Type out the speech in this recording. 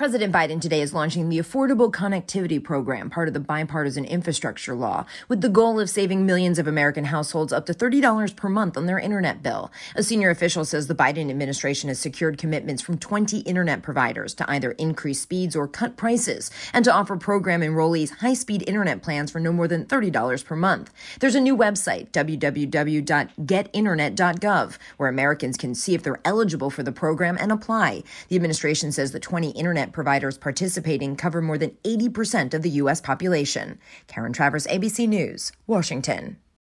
President Biden today is launching the Affordable Connectivity Program, part of the bipartisan infrastructure law, with the goal of saving millions of American households up to $30 per month on their internet bill. A senior official says the Biden administration has secured commitments from 20 internet providers to either increase speeds or cut prices, and to offer program enrollees high speed internet plans for no more than $30 per month. There's a new website, www.getinternet.gov, where Americans can see if they're eligible for the program and apply. The administration says the 20 internet providers participating cover more than 80% of the U.S. population. Karen Travers, ABC News, Washington.